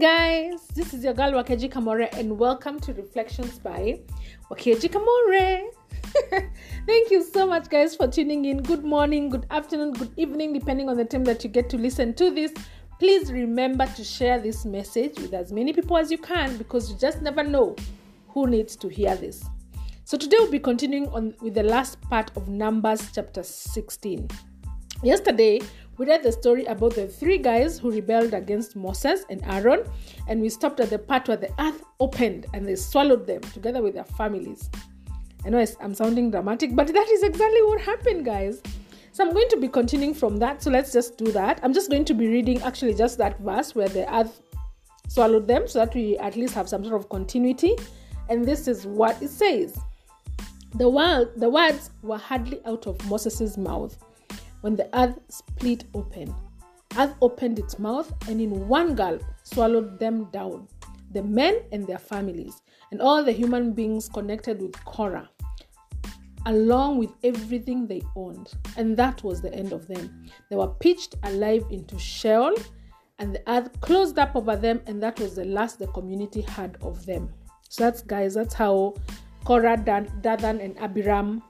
Guys, this is your girl Wakeji Kamore and welcome to Reflections by Wakeji Kamore. Thank you so much guys for tuning in. Good morning, good afternoon, good evening depending on the time that you get to listen to this. Please remember to share this message with as many people as you can because you just never know who needs to hear this. So today we'll be continuing on with the last part of Numbers chapter 16. Yesterday we read the story about the three guys who rebelled against Moses and Aaron, and we stopped at the part where the earth opened and they swallowed them together with their families. I know I'm sounding dramatic, but that is exactly what happened, guys. So I'm going to be continuing from that. So let's just do that. I'm just going to be reading actually just that verse where the earth swallowed them so that we at least have some sort of continuity. And this is what it says. The, world, the words were hardly out of Moses' mouth when the earth split open. Earth opened its mouth and in one gulp swallowed them down, the men and their families, and all the human beings connected with Korah, along with everything they owned. And that was the end of them. They were pitched alive into Sheol, and the earth closed up over them, and that was the last the community had of them. So that's guys, that's how Korah, Dathan, and Abiram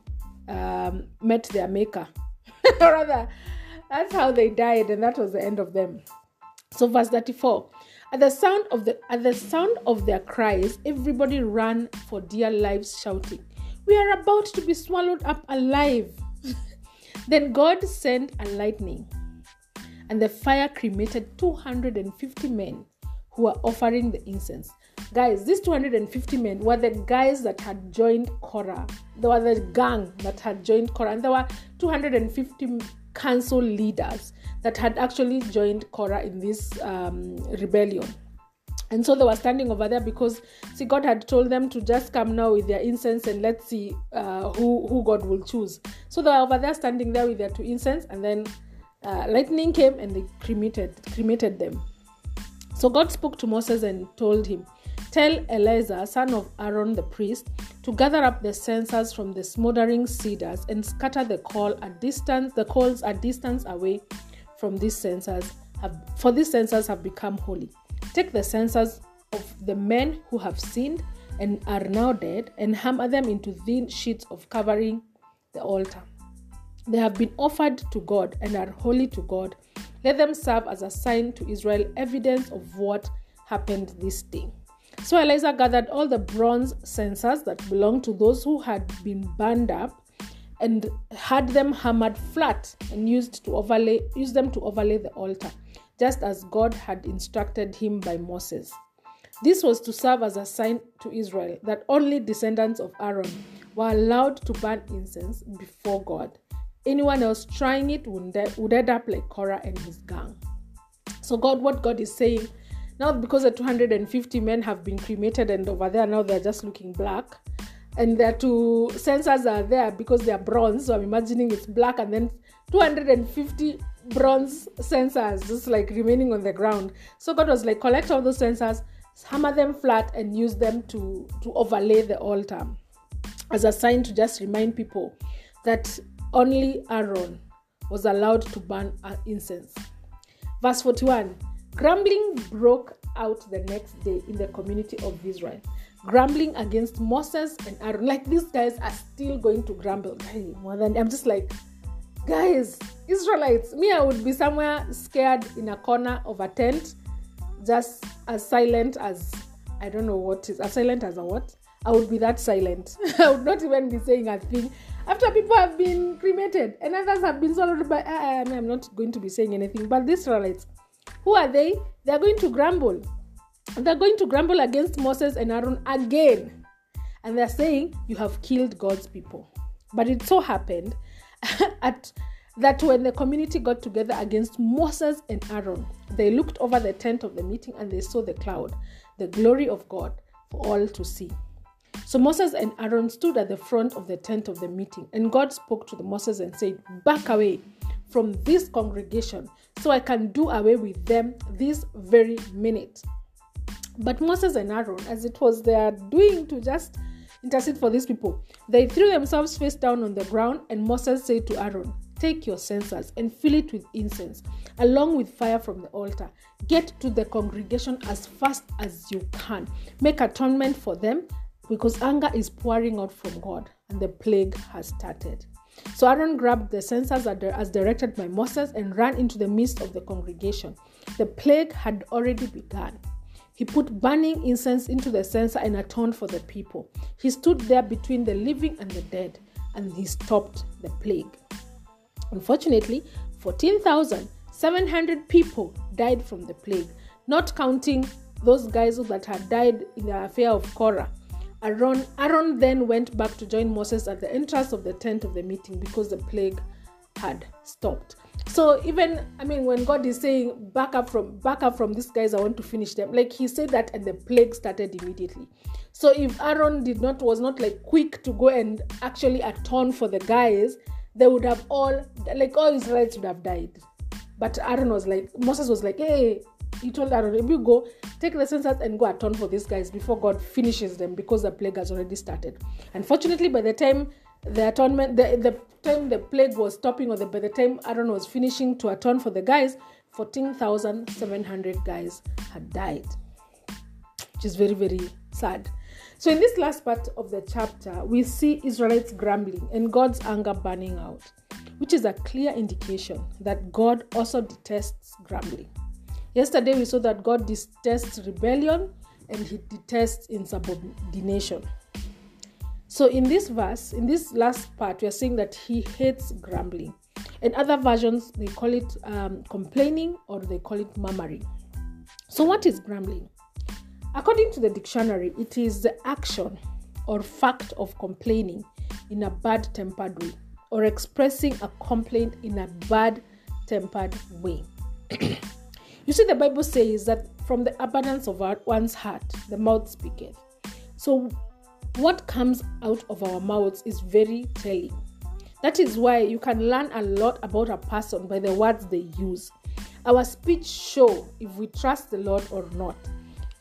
um, met their maker. rather, that's how they died, and that was the end of them. So, verse 34. At the sound of the at the sound of their cries, everybody ran for dear lives, shouting, We are about to be swallowed up alive. then God sent a lightning, and the fire cremated 250 men who were offering the incense. Guys, these 250 men were the guys that had joined Korah. They were the gang that had joined Korah. And there were 250 council leaders that had actually joined Korah in this um, rebellion. And so they were standing over there because, see, God had told them to just come now with their incense and let's see uh, who, who God will choose. So they were over there standing there with their two incense, and then uh, lightning came and they cremated, cremated them. So God spoke to Moses and told him, Tell Eleazar, son of Aaron the priest, to gather up the censers from the smoldering cedars and scatter the coal at distance, the coals at distance away from these censers, for these censers have become holy. Take the censers of the men who have sinned and are now dead, and hammer them into thin sheets of covering the altar. They have been offered to God and are holy to God. Let them serve as a sign to Israel, evidence of what happened this day. So Eleazar gathered all the bronze censers that belonged to those who had been burned up and had them hammered flat and used to overlay used them to overlay the altar, just as God had instructed him by Moses. This was to serve as a sign to Israel that only descendants of Aaron were allowed to burn incense before God. Anyone else trying it would, would end up like Korah and his gang. So God, what God is saying now, because the 250 men have been cremated and over there now they're just looking black, and their two censers are there because they're bronze. So I'm imagining it's black, and then 250 bronze censers just like remaining on the ground. So God was like, collect all those censers, hammer them flat, and use them to to overlay the altar as a sign to just remind people that only Aaron was allowed to burn incense. Verse 41 Grumbling broke out the next day in the community of Israel. Grumbling against Moses and Aaron. Like these guys are still going to grumble. More than I'm just like, guys, Israelites. Me, I would be somewhere scared in a corner of a tent, just as silent as I don't know what is as silent as a what. I would be that silent. I would not even be saying a thing. After people have been cremated and others have been swallowed by, uh, I'm not going to be saying anything. But the Israelites, who are they? They're going to grumble. They're going to grumble against Moses and Aaron again. And they're saying, You have killed God's people. But it so happened at that when the community got together against Moses and Aaron, they looked over the tent of the meeting and they saw the cloud, the glory of God, for all to see. So Moses and Aaron stood at the front of the tent of the meeting, and God spoke to the Moses and said, Back away from this congregation so I can do away with them this very minute. But Moses and Aaron, as it was their doing to just intercede for these people, they threw themselves face down on the ground, and Moses said to Aaron, take your censers and fill it with incense, along with fire from the altar. Get to the congregation as fast as you can. Make atonement for them because anger is pouring out from God and the plague has started. So Aaron grabbed the censers as directed by Moses and ran into the midst of the congregation. The plague had already begun. He put burning incense into the censer and atoned for the people. He stood there between the living and the dead, and he stopped the plague. Unfortunately, 14,700 people died from the plague, not counting those guys that had died in the affair of Korah. Aaron, Aaron then went back to join Moses at the entrance of the tent of the meeting because the plague had stopped. So even I mean when God is saying back up from back up from these guys, I want to finish them. Like he said that and the plague started immediately. So if Aaron did not was not like quick to go and actually atone for the guys, they would have all like all Israelites would have died. But Aaron was like Moses was like, hey, he told Aaron, if you go, take the censers and go atone for these guys before God finishes them because the plague has already started. Unfortunately, by the time the atonement, the, the time the plague was stopping, or the, by the time Aaron was finishing to atone for the guys, 14,700 guys had died, which is very, very sad. So, in this last part of the chapter, we see Israelites grumbling and God's anger burning out, which is a clear indication that God also detests grumbling. Yesterday we saw that God detests rebellion and he detests insubordination. So in this verse, in this last part, we are saying that he hates grumbling. In other versions, they call it um, complaining or they call it murmuring. So, what is grumbling? According to the dictionary, it is the action or fact of complaining in a bad tempered way or expressing a complaint in a bad tempered way. You see, the Bible says that from the abundance of our, one's heart, the mouth speaketh. So, what comes out of our mouths is very telling. That is why you can learn a lot about a person by the words they use. Our speech show if we trust the Lord or not,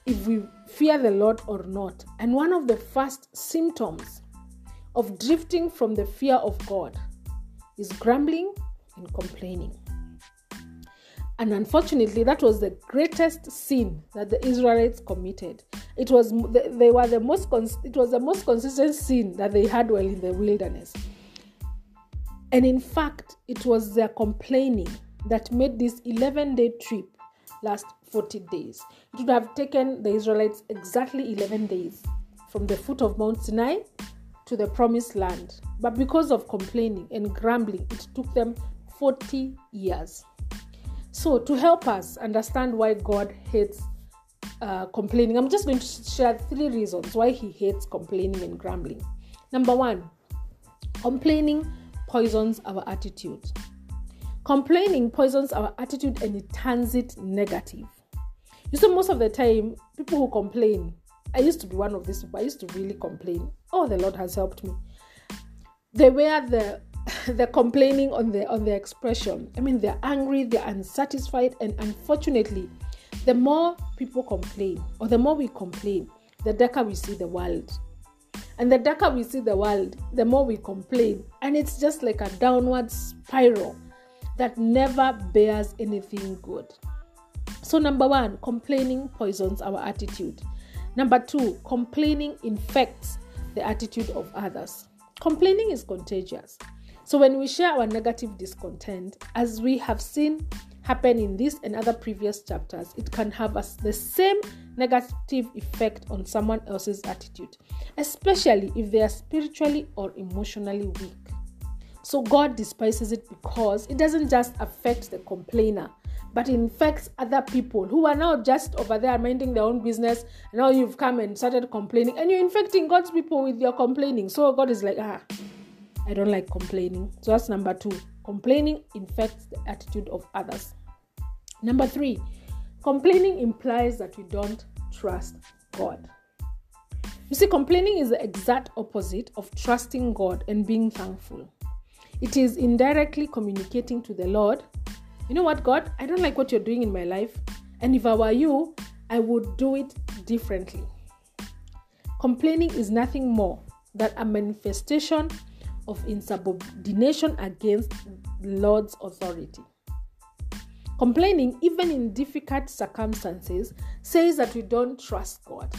if we fear the Lord or not. And one of the first symptoms of drifting from the fear of God is grumbling and complaining. And unfortunately, that was the greatest sin that the Israelites committed. It was they were the most it was the most consistent sin that they had while in the wilderness. And in fact, it was their complaining that made this 11-day trip last 40 days. It would have taken the Israelites exactly 11 days from the foot of Mount Sinai to the promised land. But because of complaining and grumbling, it took them 40 years. So, to help us understand why God hates uh, complaining, I'm just going to share three reasons why He hates complaining and grumbling. Number one, complaining poisons our attitude. Complaining poisons our attitude and it turns it negative. You see, most of the time, people who complain, I used to be one of these people, I used to really complain. Oh, the Lord has helped me. They wear the they're complaining on the on their expression. I mean, they're angry, they're unsatisfied, and unfortunately, the more people complain, or the more we complain, the darker we see the world. And the darker we see the world, the more we complain. And it's just like a downward spiral that never bears anything good. So, number one, complaining poisons our attitude. Number two, complaining infects the attitude of others. Complaining is contagious. So when we share our negative discontent, as we have seen happen in this and other previous chapters, it can have us the same negative effect on someone else's attitude, especially if they are spiritually or emotionally weak. So God despises it because it doesn't just affect the complainer, but it infects other people who are now just over there minding their own business. And now you've come and started complaining, and you're infecting God's people with your complaining. So God is like, ah, I don't like complaining. So that's number two. Complaining infects the attitude of others. Number three, complaining implies that we don't trust God. You see, complaining is the exact opposite of trusting God and being thankful. It is indirectly communicating to the Lord, you know what, God, I don't like what you're doing in my life. And if I were you, I would do it differently. Complaining is nothing more than a manifestation of insubordination against the Lord's authority. Complaining, even in difficult circumstances, says that we don't trust God.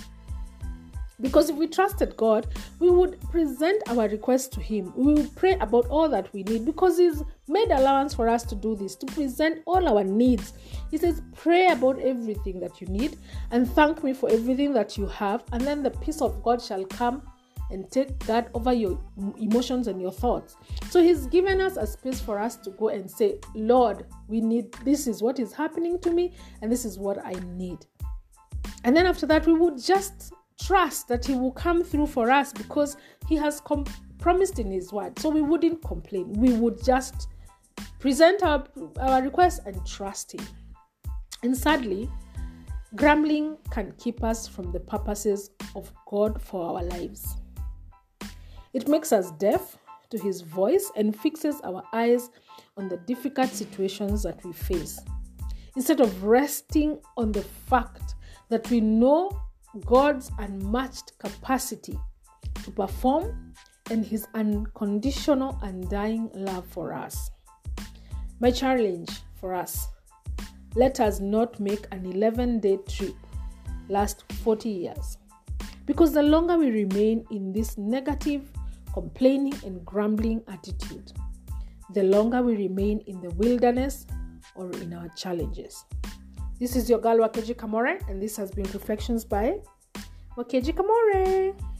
Because if we trusted God, we would present our request to Him. We would pray about all that we need because He's made allowance for us to do this, to present all our needs. He says, Pray about everything that you need and thank me for everything that you have, and then the peace of God shall come and take that over your emotions and your thoughts. So He's given us a space for us to go and say, Lord, we need this is what is happening to me, and this is what I need. And then after that, we would just trust that He will come through for us because He has com- promised in His word. So we wouldn't complain. We would just present our, our request and trust Him. And sadly, grumbling can keep us from the purposes of God for our lives. It makes us deaf to His voice and fixes our eyes on the difficult situations that we face. Instead of resting on the fact that we know God's unmatched capacity to perform and his unconditional, undying love for us. My challenge for us let us not make an 11 day trip last 40 years. Because the longer we remain in this negative, complaining, and grumbling attitude, the longer we remain in the wilderness or in our challenges. This is your girl Wakeji Kamore, and this has been Reflections by Wakeji Kamore.